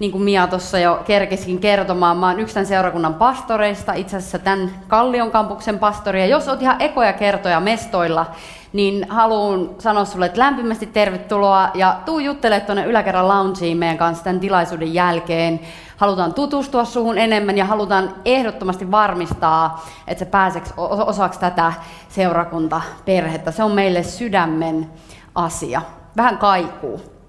niin kuin Mia tuossa jo kerkeskin kertomaan, mä oon yksi tämän seurakunnan pastoreista, itse asiassa tämän Kallion kampuksen pastori. Ja jos oot ihan ekoja kertoja mestoilla, niin haluan sanoa sulle, että lämpimästi tervetuloa ja tuu juttelemaan tuonne yläkerran loungeen meidän kanssa tämän tilaisuuden jälkeen. Halutaan tutustua suhun enemmän ja halutaan ehdottomasti varmistaa, että sä pääseks osaksi tätä seurakuntaperhettä. Se on meille sydämen asia. Vähän kaikuu.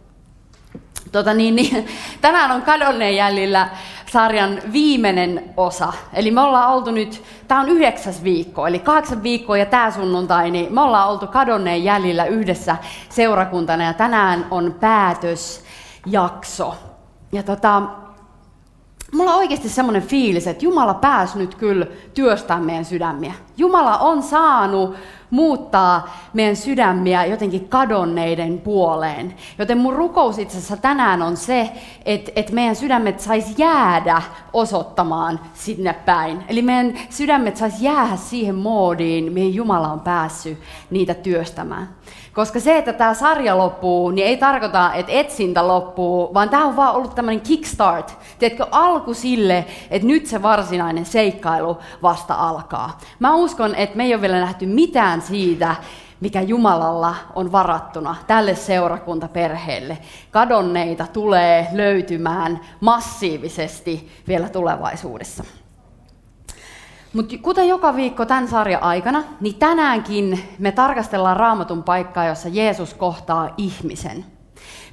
Tota niin, niin, tänään on kadonneen jäljillä sarjan viimeinen osa. Eli me ollaan oltu nyt, tämä on yhdeksäs viikko, eli kahdeksan viikkoa ja tämä sunnuntai, niin me ollaan oltu kadonneen jäljillä yhdessä seurakuntana ja tänään on päätösjakso. Ja tota, mulla on oikeasti semmoinen fiilis, että Jumala pääsi nyt kyllä työstämään meidän sydämiä. Jumala on saanut muuttaa meidän sydämiä jotenkin kadonneiden puoleen. Joten mun rukous itse asiassa tänään on se, että, että meidän sydämet sais jäädä osoittamaan sinne päin. Eli meidän sydämet sais jäädä siihen moodiin, mihin Jumala on päässyt niitä työstämään. Koska se, että tämä sarja loppuu, niin ei tarkoita, että etsintä loppuu, vaan tämä on vaan ollut tämmöinen kickstart. Tiedätkö, alku sille, että nyt se varsinainen seikkailu vasta alkaa. Mä uskon, että me ei ole vielä nähty mitään siitä, mikä Jumalalla on varattuna tälle seurakuntaperheelle. Kadonneita tulee löytymään massiivisesti vielä tulevaisuudessa. Mutta kuten joka viikko tämän sarjan aikana, niin tänäänkin me tarkastellaan raamatun paikkaa, jossa Jeesus kohtaa ihmisen.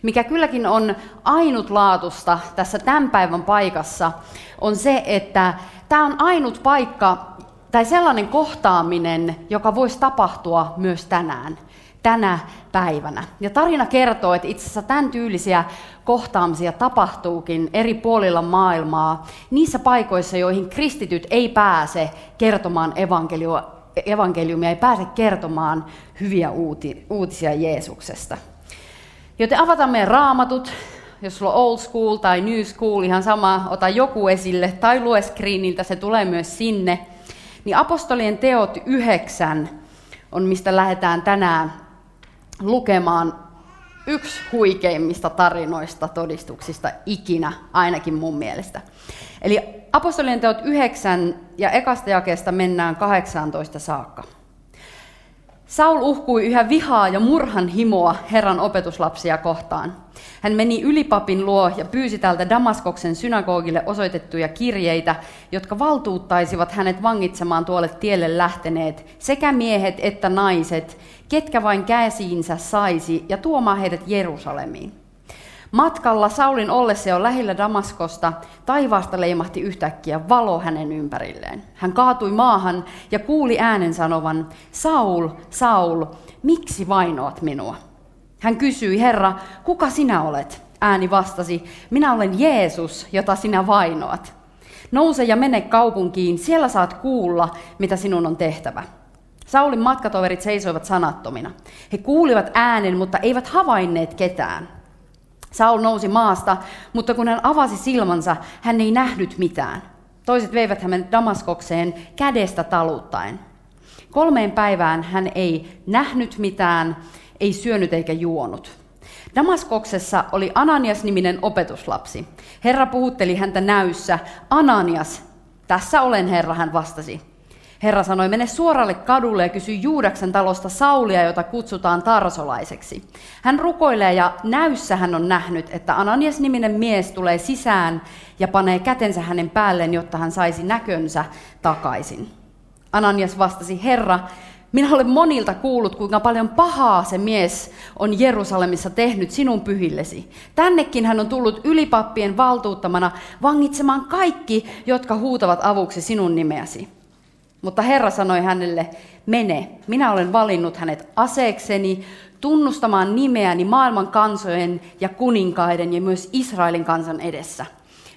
Mikä kylläkin on ainutlaatusta tässä tämän päivän paikassa, on se, että tämä on ainut paikka tai sellainen kohtaaminen, joka voisi tapahtua myös tänään tänä päivänä. Ja tarina kertoo, että itse asiassa tämän tyylisiä kohtaamisia tapahtuukin eri puolilla maailmaa, niissä paikoissa, joihin kristityt ei pääse kertomaan evankeliumia, ei pääse kertomaan hyviä uuti, uutisia Jeesuksesta. Joten avataan meidän raamatut, jos sulla on old school tai new school, ihan sama, ota joku esille, tai lue screeniltä, se tulee myös sinne. Niin apostolien teot yhdeksän on, mistä lähdetään tänään lukemaan yksi huikeimmista tarinoista, todistuksista ikinä, ainakin mun mielestä. Eli apostolien teot 9 ja ekasta jakeesta mennään 18 saakka. Saul uhkui yhä vihaa ja murhan himoa Herran opetuslapsia kohtaan. Hän meni ylipapin luo ja pyysi tältä Damaskoksen synagogille osoitettuja kirjeitä, jotka valtuuttaisivat hänet vangitsemaan tuolle tielle lähteneet, sekä miehet että naiset, ketkä vain käsiinsä saisi, ja tuomaan heidät Jerusalemiin. Matkalla Saulin ollessa jo lähellä Damaskosta taivaasta leimahti yhtäkkiä valo hänen ympärilleen. Hän kaatui maahan ja kuuli äänen sanovan, Saul, Saul, miksi vainoat minua? Hän kysyi, Herra, kuka sinä olet? Ääni vastasi, minä olen Jeesus, jota sinä vainoat. Nouse ja mene kaupunkiin, siellä saat kuulla, mitä sinun on tehtävä. Saulin matkatoverit seisoivat sanattomina. He kuulivat äänen, mutta eivät havainneet ketään. Saul nousi maasta, mutta kun hän avasi silmansa, hän ei nähnyt mitään. Toiset veivät hänet Damaskokseen kädestä taluttaen. Kolmeen päivään hän ei nähnyt mitään, ei syönyt eikä juonut. Damaskoksessa oli Ananias-niminen opetuslapsi. Herra puhutteli häntä näyssä. Ananias, tässä olen Herra, hän vastasi. Herra sanoi, mene suoralle kadulle ja kysy Juudaksen talosta Saulia, jota kutsutaan tarsolaiseksi. Hän rukoilee ja näyssä hän on nähnyt, että Ananias-niminen mies tulee sisään ja panee kätensä hänen päälleen, jotta hän saisi näkönsä takaisin. Ananias vastasi, Herra, minä olen monilta kuullut, kuinka paljon pahaa se mies on Jerusalemissa tehnyt sinun pyhillesi. Tännekin hän on tullut ylipappien valtuuttamana vangitsemaan kaikki, jotka huutavat avuksi sinun nimeäsi. Mutta Herra sanoi hänelle, mene, minä olen valinnut hänet aseekseni, tunnustamaan nimeäni maailman kansojen ja kuninkaiden ja myös Israelin kansan edessä.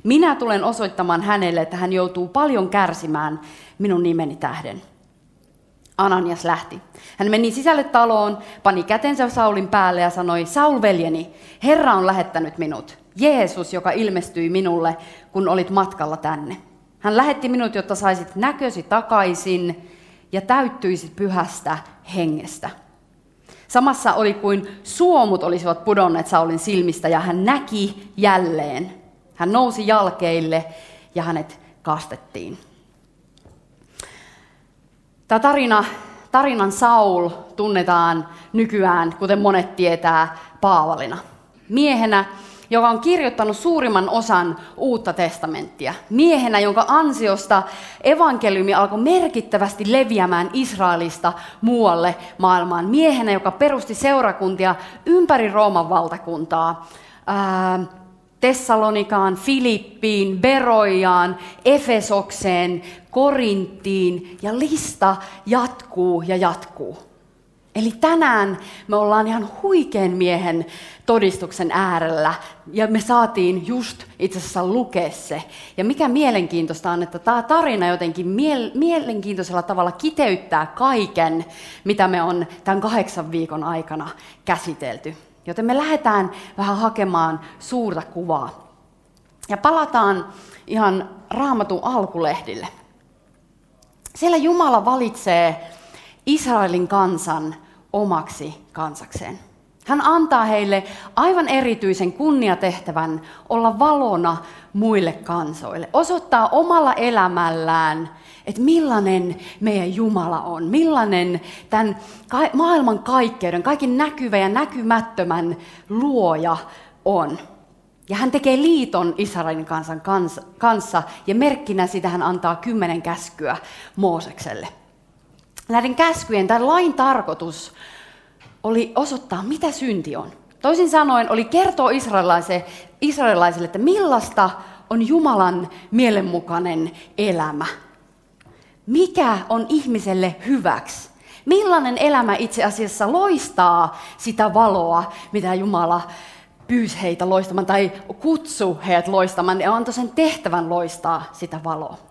Minä tulen osoittamaan hänelle, että hän joutuu paljon kärsimään minun nimeni tähden. Ananias lähti. Hän meni sisälle taloon, pani kätensä Saulin päälle ja sanoi, Saul veljeni, Herra on lähettänyt minut. Jeesus, joka ilmestyi minulle, kun olit matkalla tänne. Hän lähetti minut, jotta saisit näkösi takaisin ja täyttyisit pyhästä hengestä. Samassa oli kuin suomut olisivat pudonneet Saulin silmistä ja hän näki jälleen. Hän nousi jalkeille ja hänet kastettiin. Tämä tarina, tarinan Saul tunnetaan nykyään, kuten monet tietää, Paavalina. Miehenä, joka on kirjoittanut suurimman osan uutta testamenttia. Miehenä, jonka ansiosta evankeliumi alkoi merkittävästi leviämään Israelista muualle maailmaan. Miehenä, joka perusti seurakuntia ympäri Rooman valtakuntaa. Ää, Tessalonikaan, Filippiin, Beroijaan, Efesokseen, Korinttiin ja lista jatkuu ja jatkuu. Eli tänään me ollaan ihan huikean miehen todistuksen äärellä ja me saatiin just itse asiassa lukea se. Ja mikä mielenkiintoista on, että tämä tarina jotenkin miel- mielenkiintoisella tavalla kiteyttää kaiken, mitä me on tämän kahdeksan viikon aikana käsitelty. Joten me lähdetään vähän hakemaan suurta kuvaa. Ja palataan ihan raamatun alkulehdille. Siellä Jumala valitsee Israelin kansan omaksi kansakseen. Hän antaa heille aivan erityisen kunniatehtävän olla valona muille kansoille, osoittaa omalla elämällään, että millainen meidän Jumala on, millainen tämän maailman kaikkeuden, kaiken näkyvä ja näkymättömän luoja on. Ja hän tekee liiton Israelin kansan kanssa ja merkkinä sitä hän antaa kymmenen käskyä Moosekselle. Näiden käskyjen tai lain tarkoitus oli osoittaa, mitä synti on. Toisin sanoen oli kertoa israelilaisille, israelilaisille että millaista on Jumalan mielenmukainen elämä. Mikä on ihmiselle hyväksi? Millainen elämä itse asiassa loistaa sitä valoa, mitä Jumala pyysi heitä loistamaan tai kutsu heidät loistamaan ja antoi sen tehtävän loistaa sitä valoa.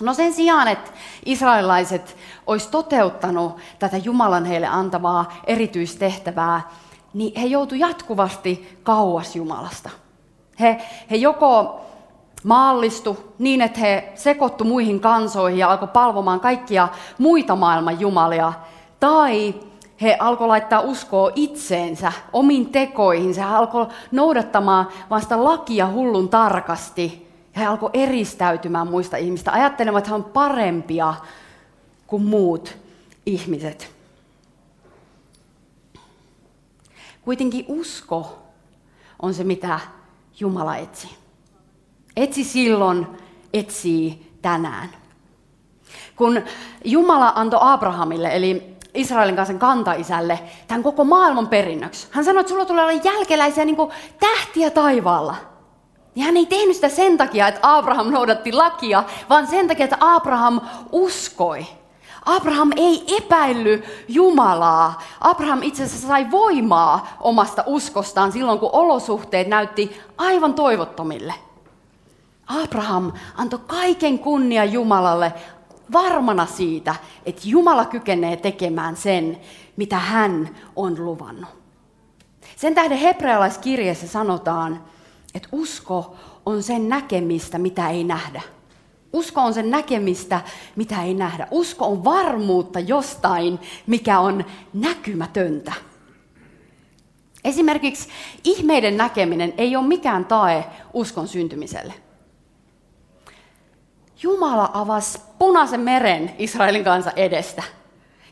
No sen sijaan, että israelilaiset olisi toteuttanut tätä Jumalan heille antavaa erityistehtävää, niin he joutuivat jatkuvasti kauas Jumalasta. He, he joko maallistu niin, että he sekoittu muihin kansoihin ja alkoi palvomaan kaikkia muita maailman jumalia, tai he alkoi laittaa uskoa itseensä, omiin tekoihinsa. He alkoi noudattamaan vasta lakia hullun tarkasti. Ja he alkoi eristäytymään muista ihmistä, ajattelemaan, että he on parempia kuin muut ihmiset. Kuitenkin usko on se, mitä Jumala etsi. Etsi silloin, etsii tänään. Kun Jumala antoi Abrahamille, eli Israelin kanssa kantaisälle tämän koko maailman perinnöksi. Hän sanoi, että sulla tulee olla jälkeläisiä niin kuin tähtiä taivaalla. Ja hän ei tehnyt sitä sen takia, että Abraham noudatti lakia, vaan sen takia, että Abraham uskoi. Abraham ei epäilly Jumalaa. Abraham itse asiassa sai voimaa omasta uskostaan silloin, kun olosuhteet näytti aivan toivottomille. Abraham antoi kaiken kunnia Jumalalle varmana siitä, että Jumala kykenee tekemään sen, mitä hän on luvannut. Sen tähden hebrealaiskirjeessä sanotaan, että usko on sen näkemistä, mitä ei nähdä. Usko on sen näkemistä, mitä ei nähdä. Usko on varmuutta jostain, mikä on näkymätöntä. Esimerkiksi ihmeiden näkeminen ei ole mikään tae uskon syntymiselle. Jumala avasi punaisen meren Israelin kanssa edestä.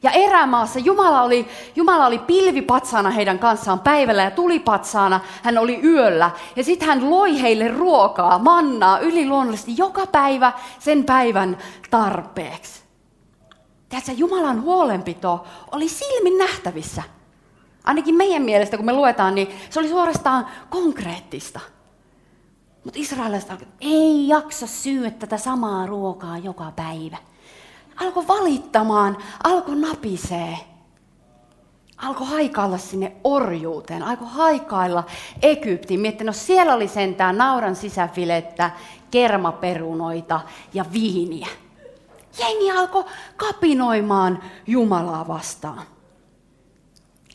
Ja erämaassa Jumala oli, Jumala oli pilvipatsaana heidän kanssaan päivällä ja tulipatsaana hän oli yöllä. Ja sitten hän loi heille ruokaa, mannaa yliluonnollisesti joka päivä sen päivän tarpeeksi. Tiedätkö, Jumalan huolenpito oli silmin nähtävissä. Ainakin meidän mielestä, kun me luetaan, niin se oli suorastaan konkreettista. Mutta israelilaiset ei jaksa syödä tätä samaa ruokaa joka päivä. Alkoi valittamaan, alkoi napisee. alkoi haikailla sinne orjuuteen, alkoi haikailla Egyptiin. Mietti, no siellä oli sentään nauran sisäfilettä, kermaperunoita ja viiniä. Jengi alkoi kapinoimaan Jumalaa vastaan.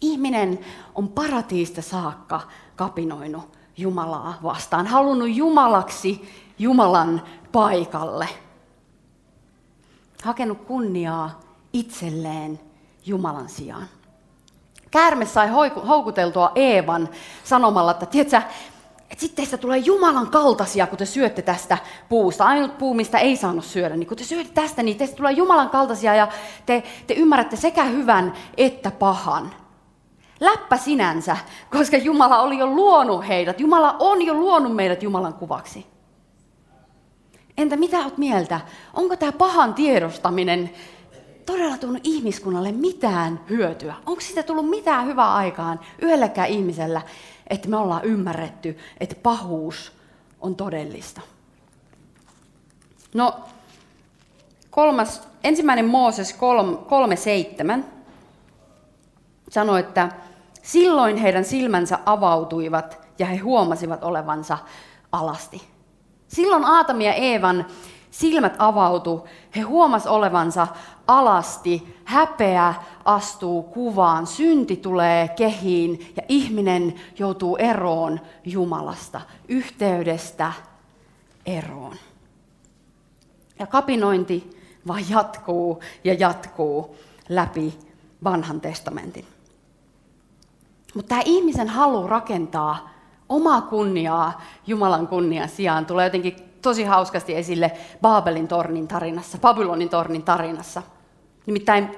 Ihminen on paratiista saakka kapinoinut Jumalaa vastaan, halunnut Jumalaksi Jumalan paikalle. Hakenut kunniaa itselleen Jumalan sijaan. Käärme sai houkuteltua Eevan sanomalla, että tiedätkö, että sitten teistä tulee Jumalan kaltaisia, kun te syötte tästä puusta. Ainut puu, mistä ei saanut syödä, niin kun te syötte tästä, niin teistä tulee Jumalan kaltaisia ja te, te ymmärrätte sekä hyvän että pahan. Läppä sinänsä, koska Jumala oli jo luonut heidät. Jumala on jo luonut meidät Jumalan kuvaksi. Entä mitä olet mieltä? Onko tämä pahan tiedostaminen todella tullut ihmiskunnalle mitään hyötyä? Onko siitä tullut mitään hyvää aikaan yhdellekään ihmisellä, että me ollaan ymmärretty, että pahuus on todellista? No, kolmas, ensimmäinen Mooses 3.7 sanoi, että silloin heidän silmänsä avautuivat ja he huomasivat olevansa alasti. Silloin Aatami ja Eevan silmät avautu, he huomas olevansa alasti, häpeä astuu kuvaan, synti tulee kehiin ja ihminen joutuu eroon Jumalasta, yhteydestä eroon. Ja kapinointi vaan jatkuu ja jatkuu läpi vanhan testamentin. Mutta tämä ihmisen halu rakentaa omaa kunniaa Jumalan kunnian sijaan tulee jotenkin tosi hauskasti esille Baabelin tornin tarinassa, Babylonin tornin tarinassa. Nimittäin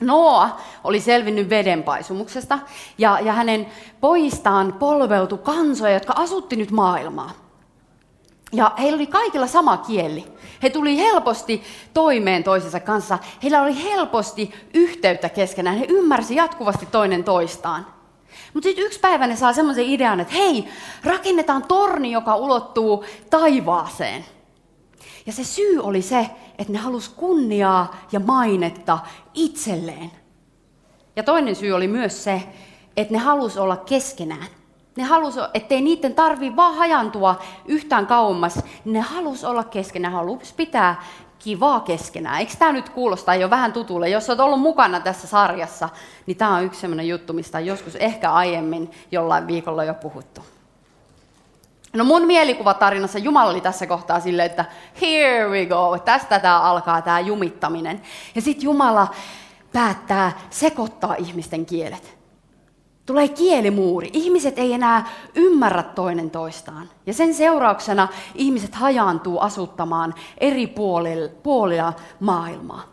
Noa oli selvinnyt vedenpaisumuksesta ja, ja hänen poistaan polveutui kansoja, jotka asutti nyt maailmaa. Ja heillä oli kaikilla sama kieli. He tuli helposti toimeen toisensa kanssa. Heillä oli helposti yhteyttä keskenään. He ymmärsi jatkuvasti toinen toistaan. Mutta sitten yksi päivä ne saa semmoisen idean, että hei, rakennetaan torni, joka ulottuu taivaaseen. Ja se syy oli se, että ne halus kunniaa ja mainetta itselleen. Ja toinen syy oli myös se, että ne halus olla keskenään. Ne halus, ettei niiden tarvi vaan hajantua yhtään kauemmas. Ne halus olla keskenään, halus pitää kivaa keskenään. Eikö tämä nyt kuulosta jo vähän tutulle? Jos olet ollut mukana tässä sarjassa, niin tämä on yksi sellainen juttu, mistä on joskus ehkä aiemmin jollain viikolla jo puhuttu. No mun mielikuvatarinassa Jumala oli tässä kohtaa silleen, että here we go, tästä tämä alkaa tämä jumittaminen. Ja sitten Jumala päättää sekoittaa ihmisten kielet. Tulee kielimuuri. Ihmiset ei enää ymmärrä toinen toistaan. Ja sen seurauksena ihmiset hajaantuu asuttamaan eri puolilla maailmaa.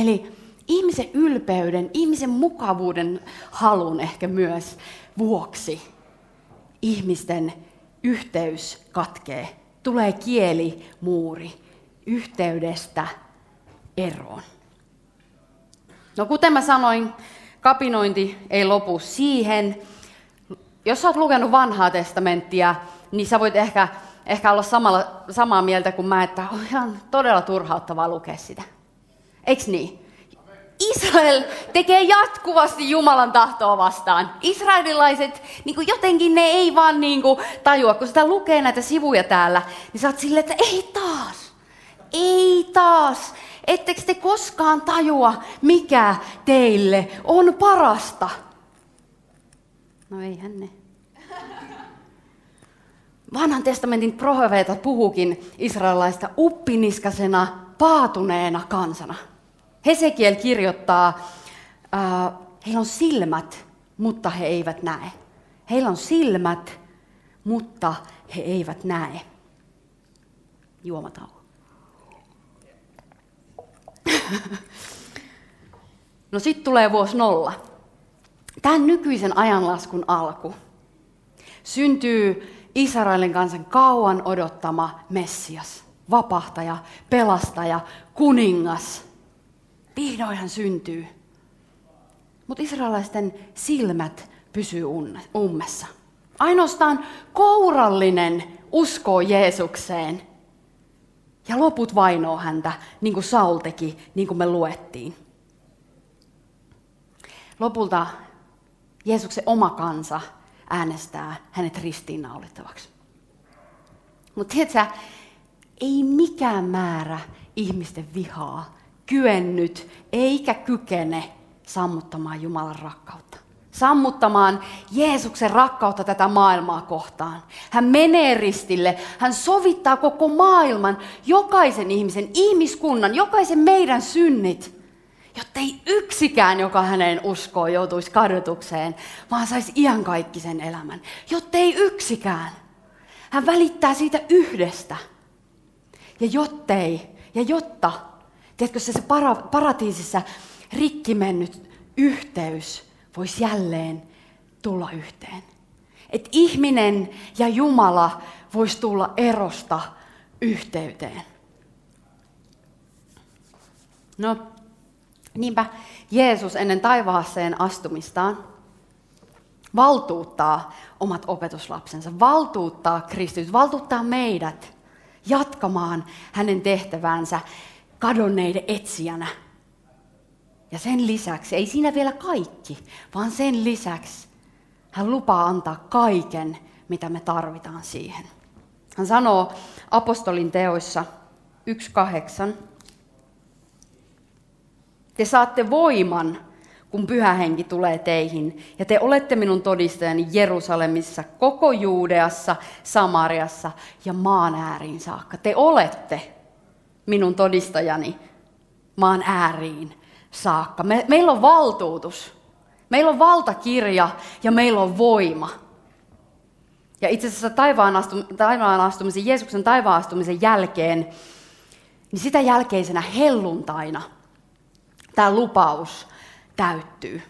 Eli ihmisen ylpeyden, ihmisen mukavuuden halun ehkä myös vuoksi ihmisten yhteys katkee. Tulee kielimuuri yhteydestä eroon. No kuten mä sanoin, kapinointi ei lopu siihen. Jos sä oot lukenut vanhaa testamenttia, niin sä voit ehkä, ehkä olla samalla, samaa mieltä kuin mä, että on ihan todella turhauttavaa lukea sitä. Eiks niin? Israel tekee jatkuvasti Jumalan tahtoa vastaan. Israelilaiset, niin kuin jotenkin ne ei vaan niin kuin tajua, kun sitä lukee näitä sivuja täällä, niin sä oot silleen, että ei taas, ei taas. Ettekö te koskaan tajua, mikä teille on parasta? No eihän ne. Vanhan testamentin profeetat puhukin israelaista uppiniskasena, paatuneena kansana. Hesekiel kirjoittaa, äh, heillä on silmät, mutta he eivät näe. Heillä on silmät, mutta he eivät näe. Juomatauko. No sitten tulee vuosi nolla. Tämän nykyisen ajanlaskun alku syntyy Israelin kansan kauan odottama Messias, vapahtaja, pelastaja, kuningas. Vihdoin hän syntyy. Mutta israelaisten silmät pysyy ummessa. Ainoastaan kourallinen uskoo Jeesukseen – ja loput vainoo häntä, niin kuin Saul teki, niin kuin me luettiin. lopulta Jeesuksen oma kansa äänestää hänet ristiinnaulittavaksi. Mutta tiedätkö, ei mikään määrä ihmisten vihaa kyennyt eikä kykene sammuttamaan Jumalan rakkautta. Sammuttamaan Jeesuksen rakkautta tätä maailmaa kohtaan. Hän menee ristille, hän sovittaa koko maailman, jokaisen ihmisen, ihmiskunnan, jokaisen meidän synnit, jotta ei yksikään, joka häneen uskoo, joutuisi kadotukseen, vaan saisi iankaikkisen elämän. Jotta ei yksikään. Hän välittää siitä yhdestä. Ja jottei, ja jotta, tiedätkö se, se para, paratiisissa rikki mennyt yhteys voisi jälleen tulla yhteen. Että ihminen ja Jumala voisi tulla erosta yhteyteen. No, niinpä Jeesus ennen taivaaseen astumistaan valtuuttaa omat opetuslapsensa, valtuuttaa Kristus, valtuuttaa meidät jatkamaan hänen tehtävänsä kadonneiden etsijänä. Ja sen lisäksi, ei siinä vielä kaikki, vaan sen lisäksi hän lupaa antaa kaiken, mitä me tarvitaan siihen. Hän sanoo apostolin teoissa 1.8. Te saatte voiman, kun pyhä henki tulee teihin, ja te olette minun todistajani Jerusalemissa, koko Juudeassa, Samariassa ja maan ääriin saakka. Te olette minun todistajani maan ääriin saakka. Me, meillä on valtuutus, meillä on valtakirja ja meillä on voima. Ja itse asiassa taivaan, astum, taivaan astumisen, Jeesuksen taivaan astumisen jälkeen, niin sitä jälkeisenä helluntaina tämä lupaus täyttyy.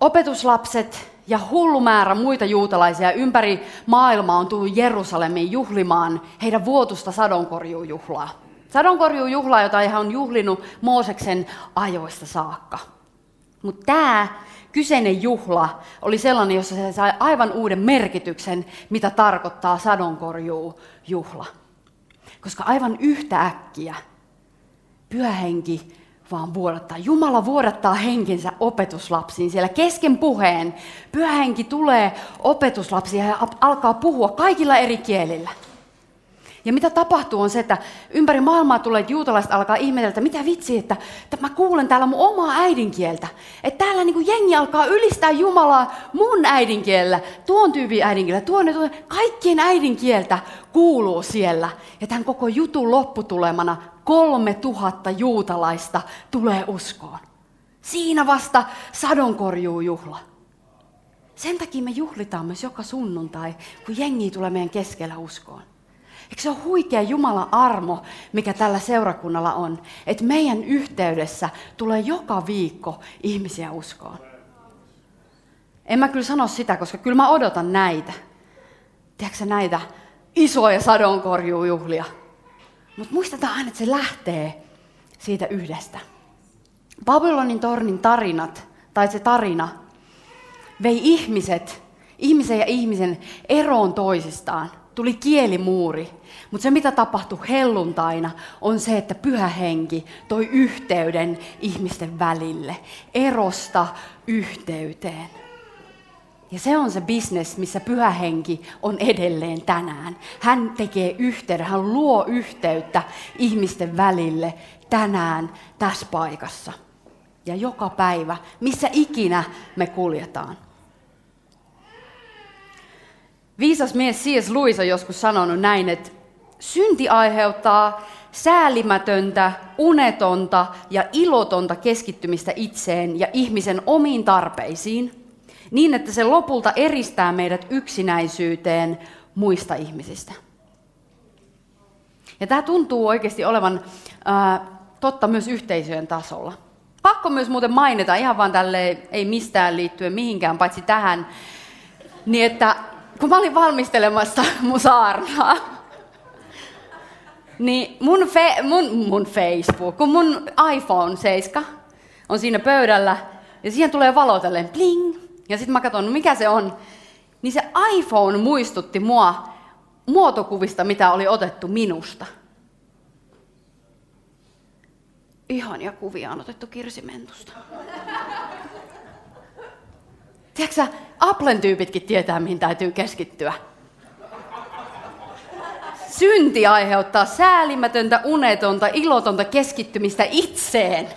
Opetuslapset ja hullu määrä muita juutalaisia ympäri maailmaa on tullut Jerusalemiin juhlimaan heidän vuotusta sadonkorjuujuhlaa. Sadonkorjuujuhlaa, jota hän on juhlinut Mooseksen ajoista saakka. Mutta tämä kyseinen juhla oli sellainen, jossa se sai aivan uuden merkityksen, mitä tarkoittaa sadonkorjuujuhla. Koska aivan yhtä äkkiä pyhähenki vaan vuodattaa. Jumala vuodattaa henkensä opetuslapsiin. Siellä kesken puheen pyhähenki tulee opetuslapsiin ja alkaa puhua kaikilla eri kielillä. Ja mitä tapahtuu on se, että ympäri maailmaa tulee, juutalaiset alkaa ihmetellä, että mitä vitsi, että, että mä kuulen täällä mun omaa äidinkieltä. Että täällä niin kuin jengi alkaa ylistää Jumalaa mun äidinkielellä, tuon tyypin äidinkielellä, tuon, tuon kaikkien äidinkieltä kuuluu siellä. Ja tämän koko jutun lopputulemana kolme tuhatta juutalaista tulee uskoon. Siinä vasta sadonkorjuu juhla. Sen takia me juhlitaan myös joka sunnuntai, kun jengi tulee meidän keskellä uskoon. Eikö se ole huikea Jumalan armo, mikä tällä seurakunnalla on, että meidän yhteydessä tulee joka viikko ihmisiä uskoon. En mä kyllä sano sitä, koska kyllä mä odotan näitä. Tiedätkö näitä isoja sadonkorjuujuhlia? Mutta muistetaan aina, että se lähtee siitä yhdestä. Babylonin tornin tarinat, tai se tarina, vei ihmiset, ihmisen ja ihmisen eroon toisistaan – tuli kielimuuri. Mutta se, mitä tapahtui helluntaina, on se, että pyhä henki toi yhteyden ihmisten välille. Erosta yhteyteen. Ja se on se bisnes, missä pyhä henki on edelleen tänään. Hän tekee yhteyden, hän luo yhteyttä ihmisten välille tänään tässä paikassa. Ja joka päivä, missä ikinä me kuljetaan. Viisas mies C.S. Lewis on joskus sanonut näin, että synti aiheuttaa säälimätöntä, unetonta ja ilotonta keskittymistä itseen ja ihmisen omiin tarpeisiin, niin että se lopulta eristää meidät yksinäisyyteen muista ihmisistä. Ja tämä tuntuu oikeasti olevan ää, totta myös yhteisöjen tasolla. Pakko myös muuten mainita, ihan vaan tälle ei mistään liittyen mihinkään, paitsi tähän, niin että kun mä olin valmistelemassa mun saarnaa, niin mun, fe, mun, mun Facebook, kun mun iPhone 7 on siinä pöydällä, ja siihen tulee valo tälleen bling, ja sitten mä katson, mikä se on, niin se iPhone muistutti mua muotokuvista, mitä oli otettu minusta. ihania kuvia on otettu kirsimentusta. Tiedätkö Applen tyypitkin tietää, mihin täytyy keskittyä. Synti aiheuttaa säälimätöntä, unetonta, ilotonta keskittymistä itseen.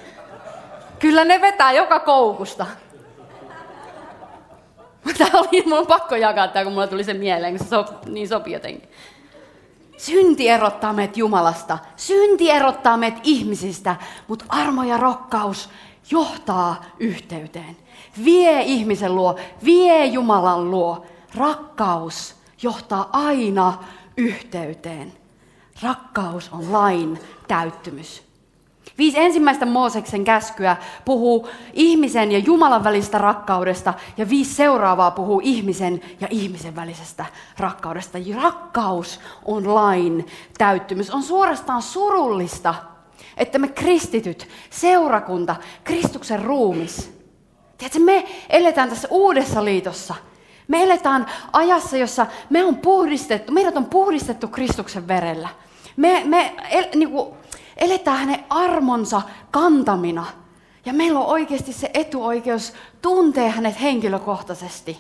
Kyllä ne vetää joka koukusta. Tämä oli, mun pakko jakaa tämä, kun mulla tuli se mieleen, kun se so, niin sopii jotenkin. Synti erottaa meidät Jumalasta. Synti erottaa meidät ihmisistä, mutta armo ja rokkaus johtaa yhteyteen. Vie ihmisen luo, vie Jumalan luo. Rakkaus johtaa aina yhteyteen. Rakkaus on lain täyttymys. Viisi ensimmäistä Mooseksen käskyä puhuu ihmisen ja Jumalan välistä rakkaudesta ja viisi seuraavaa puhuu ihmisen ja ihmisen välisestä rakkaudesta. Rakkaus on lain täyttymys. On suorastaan surullista, että me kristityt, seurakunta, Kristuksen ruumis, Tiedätkö, me eletään tässä uudessa liitossa. Me eletään ajassa, jossa me on puhdistettu, meidät on puhdistettu Kristuksen verellä. Me, me el, niin kuin, eletään hänen armonsa kantamina. Ja meillä on oikeasti se etuoikeus tuntea hänet henkilökohtaisesti.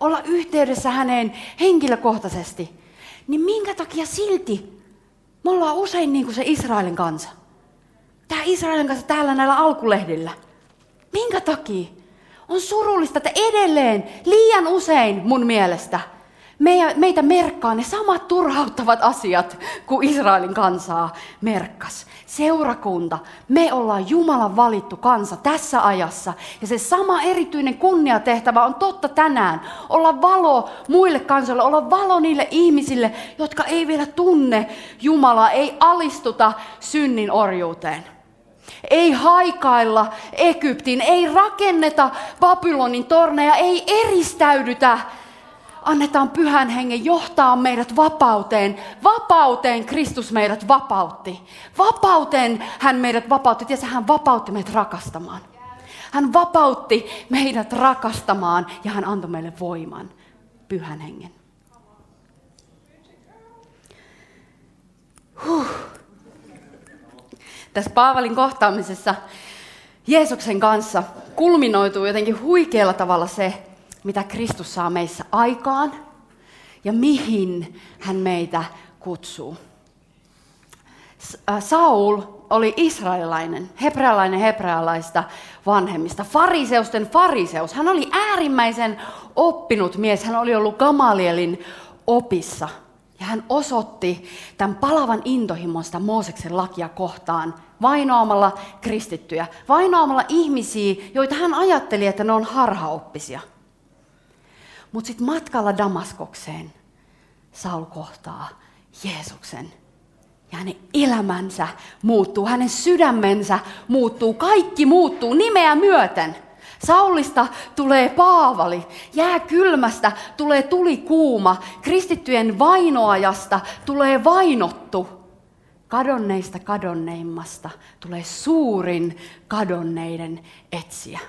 Olla yhteydessä häneen henkilökohtaisesti. Niin minkä takia silti me ollaan usein niin kuin se Israelin kansa? Tämä Israelin kanssa täällä näillä alkulehdillä. Minkä takia? On surullista, että edelleen liian usein mun mielestä meitä merkkaa ne samat turhauttavat asiat kuin Israelin kansaa merkkas. Seurakunta, me ollaan Jumalan valittu kansa tässä ajassa. Ja se sama erityinen kunniatehtävä on totta tänään. Olla valo muille kansoille, olla valo niille ihmisille, jotka ei vielä tunne Jumalaa, ei alistuta synnin orjuuteen. Ei haikailla Egyptin, ei rakenneta Babylonin torneja, ei eristäydytä. Annetaan pyhän hengen johtaa meidät vapauteen. Vapauteen Kristus meidät vapautti. Vapauteen hän meidät vapautti. Ja hän vapautti meidät rakastamaan. Hän vapautti meidät rakastamaan ja hän antoi meille voiman, pyhän hengen. Tässä Paavalin kohtaamisessa Jeesuksen kanssa kulminoituu jotenkin huikealla tavalla se, mitä Kristus saa meissä aikaan ja mihin hän meitä kutsuu. Äh, Saul oli israelilainen, hebrealainen hebrealaista vanhemmista, fariseusten fariseus. Hän oli äärimmäisen oppinut mies, hän oli ollut Gamalielin opissa. Ja hän osoitti tämän palavan intohimosta Mooseksen lakia kohtaan vainoamalla kristittyjä, vainoamalla ihmisiä, joita hän ajatteli, että ne on harhaoppisia. Mutta sitten matkalla Damaskokseen Saul kohtaa Jeesuksen. Ja hänen elämänsä muuttuu, hänen sydämensä muuttuu, kaikki muuttuu nimeä myöten. Saulista tulee Paavali, jää kylmästä tulee tuli kuuma, kristittyjen vainoajasta tulee vainottu kadonneista kadonneimmasta tulee suurin kadonneiden etsiä.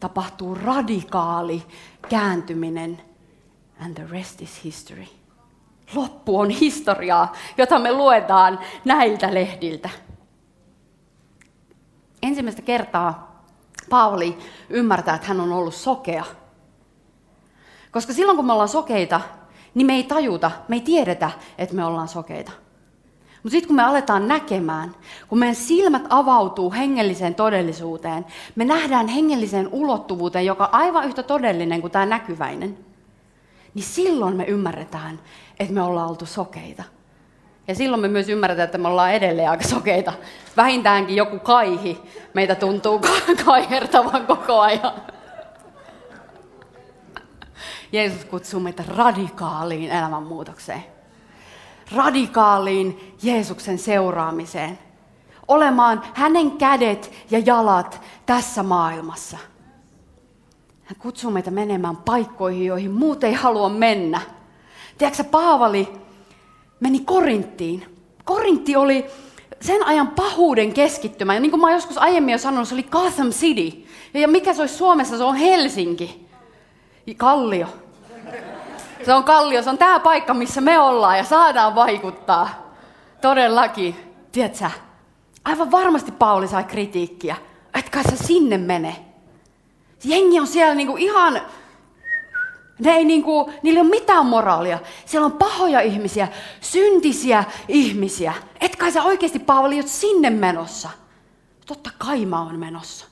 Tapahtuu radikaali kääntyminen and the rest is history. Loppu on historiaa, jota me luetaan näiltä lehdiltä. Ensimmäistä kertaa Paavali ymmärtää, että hän on ollut sokea. Koska silloin kun me ollaan sokeita, niin me ei tajuta, me ei tiedetä, että me ollaan sokeita. Mutta sitten kun me aletaan näkemään, kun meidän silmät avautuu hengelliseen todellisuuteen, me nähdään hengelliseen ulottuvuuteen, joka on aivan yhtä todellinen kuin tämä näkyväinen, niin silloin me ymmärretään, että me ollaan oltu sokeita. Ja silloin me myös ymmärretään, että me ollaan edelleen aika sokeita. Vähintäänkin joku kaihi meitä tuntuu kaihertavan koko ajan. Jeesus kutsuu meitä radikaaliin elämänmuutokseen radikaaliin Jeesuksen seuraamiseen. Olemaan hänen kädet ja jalat tässä maailmassa. Hän kutsuu meitä menemään paikkoihin, joihin muut ei halua mennä. Tiedätkö, Paavali meni Korinttiin. Korintti oli sen ajan pahuuden keskittymä. Ja niin kuin mä joskus aiemmin jo sanonut, se oli Gotham City. Ja mikä se olisi Suomessa, se on Helsinki. Kallio. Se on kallio, se on tämä paikka, missä me ollaan ja saadaan vaikuttaa. Todellakin, tiedätkö, Aivan varmasti Pauli sai kritiikkiä, kai sä sinne mene. Jengi on siellä niinku ihan, ne ei niinku, niillä ei ole mitään moraalia. Siellä on pahoja ihmisiä, syntisiä ihmisiä. Et kai sä oikeasti Pauli oot sinne menossa. Totta kai mä oon menossa.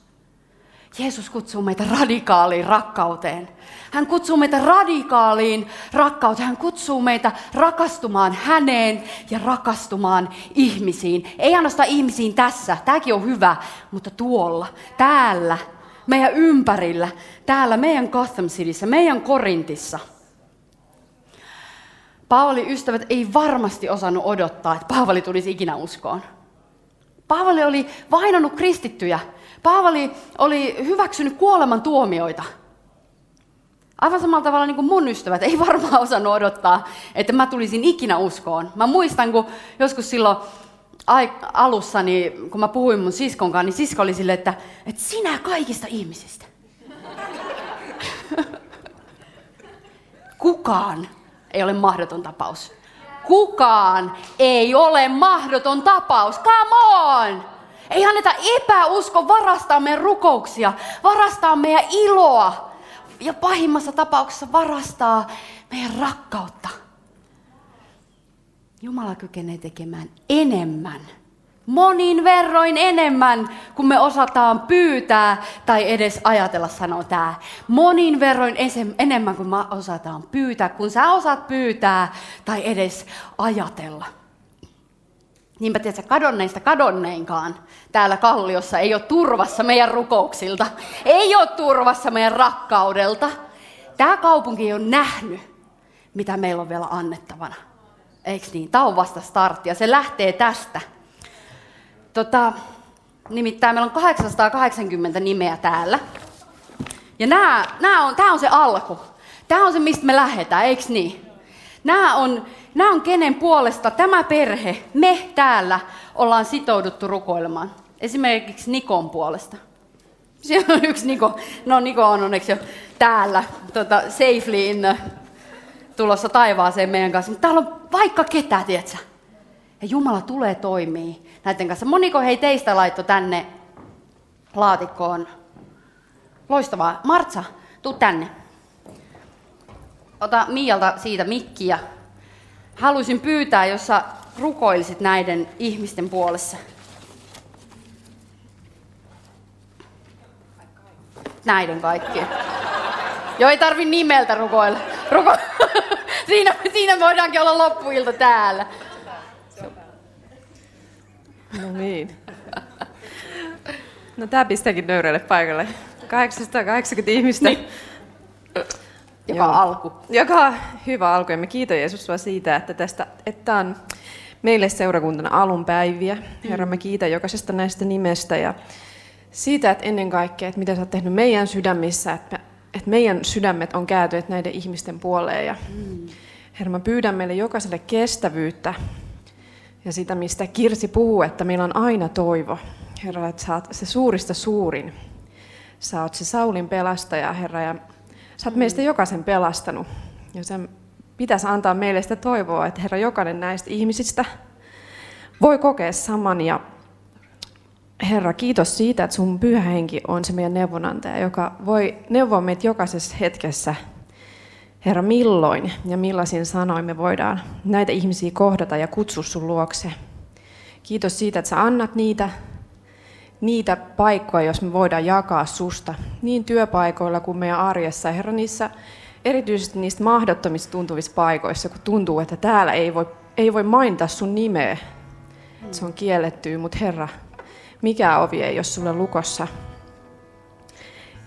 Jeesus kutsuu meitä radikaaliin rakkauteen. Hän kutsuu meitä radikaaliin rakkauteen. Hän kutsuu meitä rakastumaan häneen ja rakastumaan ihmisiin. Ei ainoastaan ihmisiin tässä, tämäkin on hyvä, mutta tuolla, täällä, meidän ympärillä, täällä meidän Gotham Cityssä, meidän Korintissa. Paavali ystävät ei varmasti osannut odottaa, että Paavali tulisi ikinä uskoon. Paavali oli vainannut kristittyjä. Paavali oli hyväksynyt kuoleman tuomioita. Aivan samalla tavalla niin kuin mun ystävät ei varmaan osannut odottaa, että mä tulisin ikinä uskoon. Mä muistan, kun joskus silloin alussa, niin kun mä puhuin mun siskon kanssa, niin sisko oli silleen, että, että sinä kaikista ihmisistä. Kukaan ei ole mahdoton tapaus. Kukaan ei ole mahdoton tapaus. Come on! Ei anneta epäusko varastaa meidän rukouksia, varastaa meidän iloa ja pahimmassa tapauksessa varastaa meidän rakkautta. Jumala kykenee tekemään enemmän, monin verroin enemmän, kun me osataan pyytää tai edes ajatella, sanoo tämä. Monin verroin enemmän kuin me osataan pyytää, kun sä osaat pyytää tai edes ajatella. Niinpä tiedätkö, kadonneista kadonneinkaan täällä kalliossa ei ole turvassa meidän rukouksilta. Ei ole turvassa meidän rakkaudelta. Tämä kaupunki on nähnyt, mitä meillä on vielä annettavana. Eikö niin? Tämä on vasta startti ja se lähtee tästä. Tota, nimittäin meillä on 880 nimeä täällä. Ja nämä, nämä on, tämä on se alku. Tämä on se, mistä me lähdetään, eikö niin? Nämä on, nämä on kenen puolesta tämä perhe, me täällä, ollaan sitouduttu rukoilemaan. Esimerkiksi Nikon puolesta. Siellä on yksi Niko. No Niko on onneksi jo täällä, tota, safely in the, tulossa taivaaseen meidän kanssa. Mutta täällä on vaikka ketä, tietsä. Ja Jumala tulee toimii näiden kanssa. Moniko hei teistä laitto tänne laatikkoon? Loistavaa. Martsa, tuu tänne. Ota Mialta siitä mikkiä. Haluaisin pyytää, jos sä rukoilisit näiden ihmisten puolessa. Näiden kaikkien. Joo, ei tarvi nimeltä rukoilla. Ruko... siinä, siinä voidaankin olla loppuilta täällä. No niin. No tämä pistääkin nöyrälle paikalle. 880 ihmistä. Niin. Joka Joo. alku. Joka hyvä alku. Ja me kiitos Jeesus sua siitä, että tästä, että on meille seurakuntana alunpäiviä. Herra, mä kiitän jokaisesta näistä nimestä ja siitä, että ennen kaikkea, että mitä sä oot tehnyt meidän sydämissä, että, että meidän sydämet on kääntyneet näiden ihmisten puoleen. Ja, mm. Herra, mä pyydän meille jokaiselle kestävyyttä ja sitä, mistä Kirsi puhuu, että meillä on aina toivo. Herra, että sä oot se suurista suurin. Sä oot se Saulin pelastaja, Herra, ja sä oot meistä jokaisen pelastanut. Ja sen pitäisi antaa meille sitä toivoa, että Herra, jokainen näistä ihmisistä voi kokea saman. Ja Herra, kiitos siitä, että sun pyhä henki on se meidän neuvonantaja, joka voi neuvoa meitä jokaisessa hetkessä. Herra, milloin ja millaisin sanoin me voidaan näitä ihmisiä kohdata ja kutsua sun luokse. Kiitos siitä, että sä annat niitä, niitä paikkoja, jos me voidaan jakaa susta, niin työpaikoilla kuin meidän arjessa. Herra, niissä erityisesti niistä mahdottomista tuntuvissa paikoissa, kun tuntuu, että täällä ei voi, ei voi mainita sun nimeä. Se on kielletty, mutta Herra, mikä ovi ei ole sulle lukossa.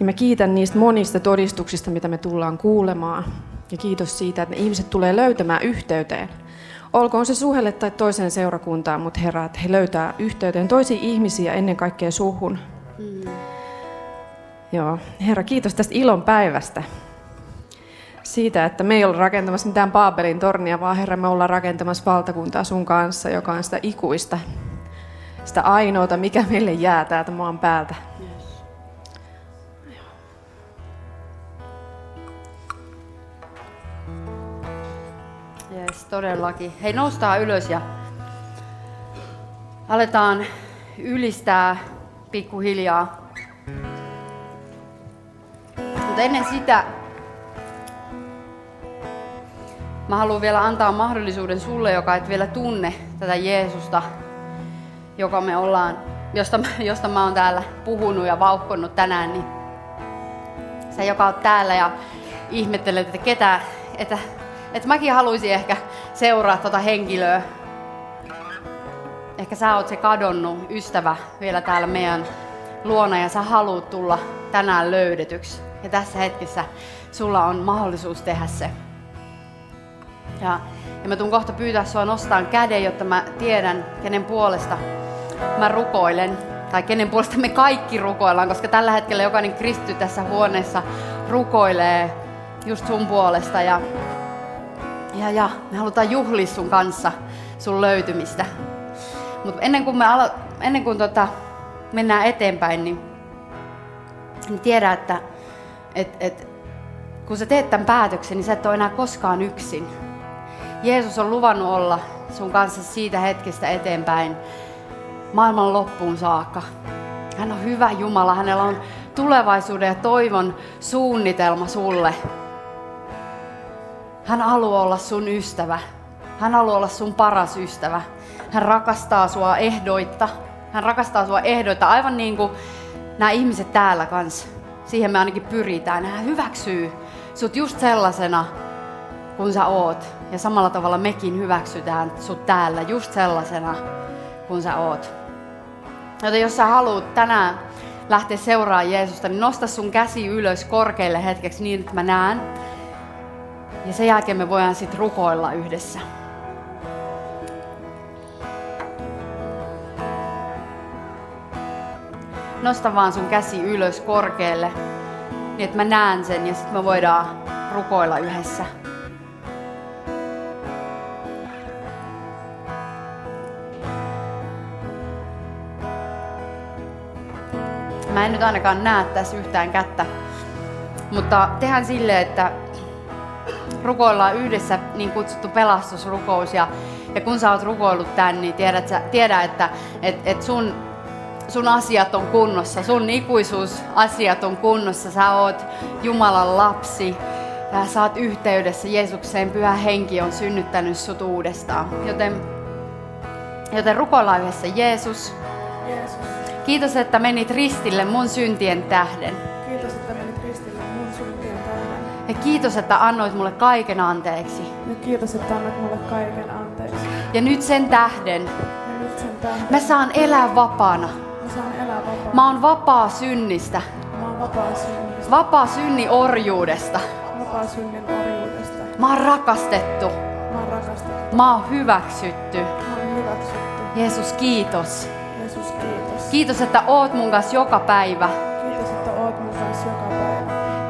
Ja mä kiitän niistä monista todistuksista, mitä me tullaan kuulemaan. Ja kiitos siitä, että ne ihmiset tulee löytämään yhteyteen. Olkoon se suhelle tai toiseen seurakuntaan, mutta Herra, että he löytää yhteyteen toisiin ihmisiä ennen kaikkea suhun. Mm. Joo, Herra, kiitos tästä ilon päivästä. Siitä, että me ei olla rakentamassa mitään Paabelin tornia, vaan Herra, me ollaan rakentamassa valtakuntaa sun kanssa, joka on sitä ikuista, sitä ainoata, mikä meille jää täältä maan päältä. Yes, todellakin. Hei, noustaan ylös ja aletaan ylistää pikkuhiljaa. Mutta ennen sitä mä haluan vielä antaa mahdollisuuden sulle, joka et vielä tunne tätä Jeesusta, joka me ollaan, josta, josta mä oon täällä puhunut ja vauhkonnut tänään, niin sä, joka oot täällä ja ihmettelet, että ketä, että, että mäkin haluaisin ehkä seuraa tota henkilöä. Ehkä sä oot se kadonnut ystävä vielä täällä meidän luona ja sä haluat tulla tänään löydetyksi. Ja tässä hetkessä sulla on mahdollisuus tehdä se. Ja, ja mä tuun kohta pyytää sua nostaan käden, jotta mä tiedän, kenen puolesta mä rukoilen. Tai kenen puolesta me kaikki rukoillaan, koska tällä hetkellä jokainen kristity tässä huoneessa rukoilee just sun puolesta. Ja, ja, ja me halutaan juhlia sun kanssa sun löytymistä. Mutta ennen kuin, me alo- ennen kuin tota, mennään eteenpäin, niin, niin tiedä, että et, et, kun sä teet tämän päätöksen, niin sä et ole enää koskaan yksin. Jeesus on luvannut olla sun kanssa siitä hetkestä eteenpäin maailman loppuun saakka. Hän on hyvä Jumala, hänellä on tulevaisuuden ja toivon suunnitelma sulle. Hän haluaa olla sun ystävä. Hän haluaa olla sun paras ystävä. Hän rakastaa sua ehdoitta. Hän rakastaa sua ehdoitta, aivan niin kuin nämä ihmiset täällä kanssa. Siihen me ainakin pyritään. Hän hyväksyy sut just sellaisena, kun sä oot. Ja samalla tavalla mekin hyväksytään sut täällä just sellaisena, kun sä oot. Joten jos sä haluat tänään lähteä seuraamaan Jeesusta, niin nosta sun käsi ylös korkealle hetkeksi niin, että mä näen. Ja sen jälkeen me voidaan sitten rukoilla yhdessä. Nosta vaan sun käsi ylös korkealle, niin että mä näen sen ja sitten me voidaan rukoilla yhdessä. Mä en nyt ainakaan näe tässä yhtään kättä. Mutta tehdään silleen, että rukoillaan yhdessä niin kutsuttu pelastusrukous. Ja, ja kun sä oot rukoillut tän, niin tiedät, sä, tiedä, että et, et sun, sun asiat on kunnossa. Sun ikuisuusasiat on kunnossa. Sä oot Jumalan lapsi. Ja sä oot yhteydessä Jeesukseen. Pyhä henki on synnyttänyt sut uudestaan. Joten, joten rukoillaan yhdessä Jeesus. Jeesus, Kiitos, että menit ristille mun syntien tähden. Ja kiitos, että annoit mulle kaiken anteeksi. Ja kiitos, että annat mulle kaiken anteeksi. Ja nyt sen tähden Ja nyt sen tähden mä saan elää vapaana. mä saan elää vapaa. Mä oon vapaa synnistä. Mä oon vapaa synnistä. Vapaa synni orjuudesta. Vapaa synnin orjuudesta. Mä oon rakastettu. Mä oon rakastettu. Mä oon hyväksytty. Mä oon hyväksytty. Jeesus, kiitos. Jeesus, kiitos. Kiitos, että oot mun kanssa joka päivä.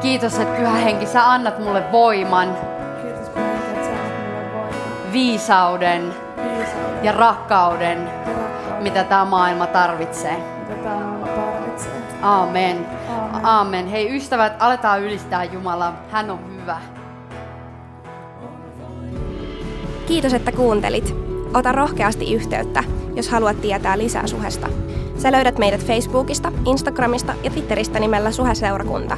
Kiitos, että Pyhä Henki, sä annat mulle voiman, Kiitos, Pyhä Henki, että sä annat mulle voimaa, viisauden viisauden ja rakkauden, ja rakkauden, mitä tämä maailma tarvitsee. mitä tää maailma tarvitsee. Amen. Aamen. Amen. Hei ystävät, aletaan ylistää Jumalaa. Hän on hyvä. Kiitos, että kuuntelit. Ota rohkeasti yhteyttä, jos haluat tietää lisää Suhesta. Sä löydät meidät Facebookista, Instagramista ja Twitteristä nimellä Suhe-seurakunta.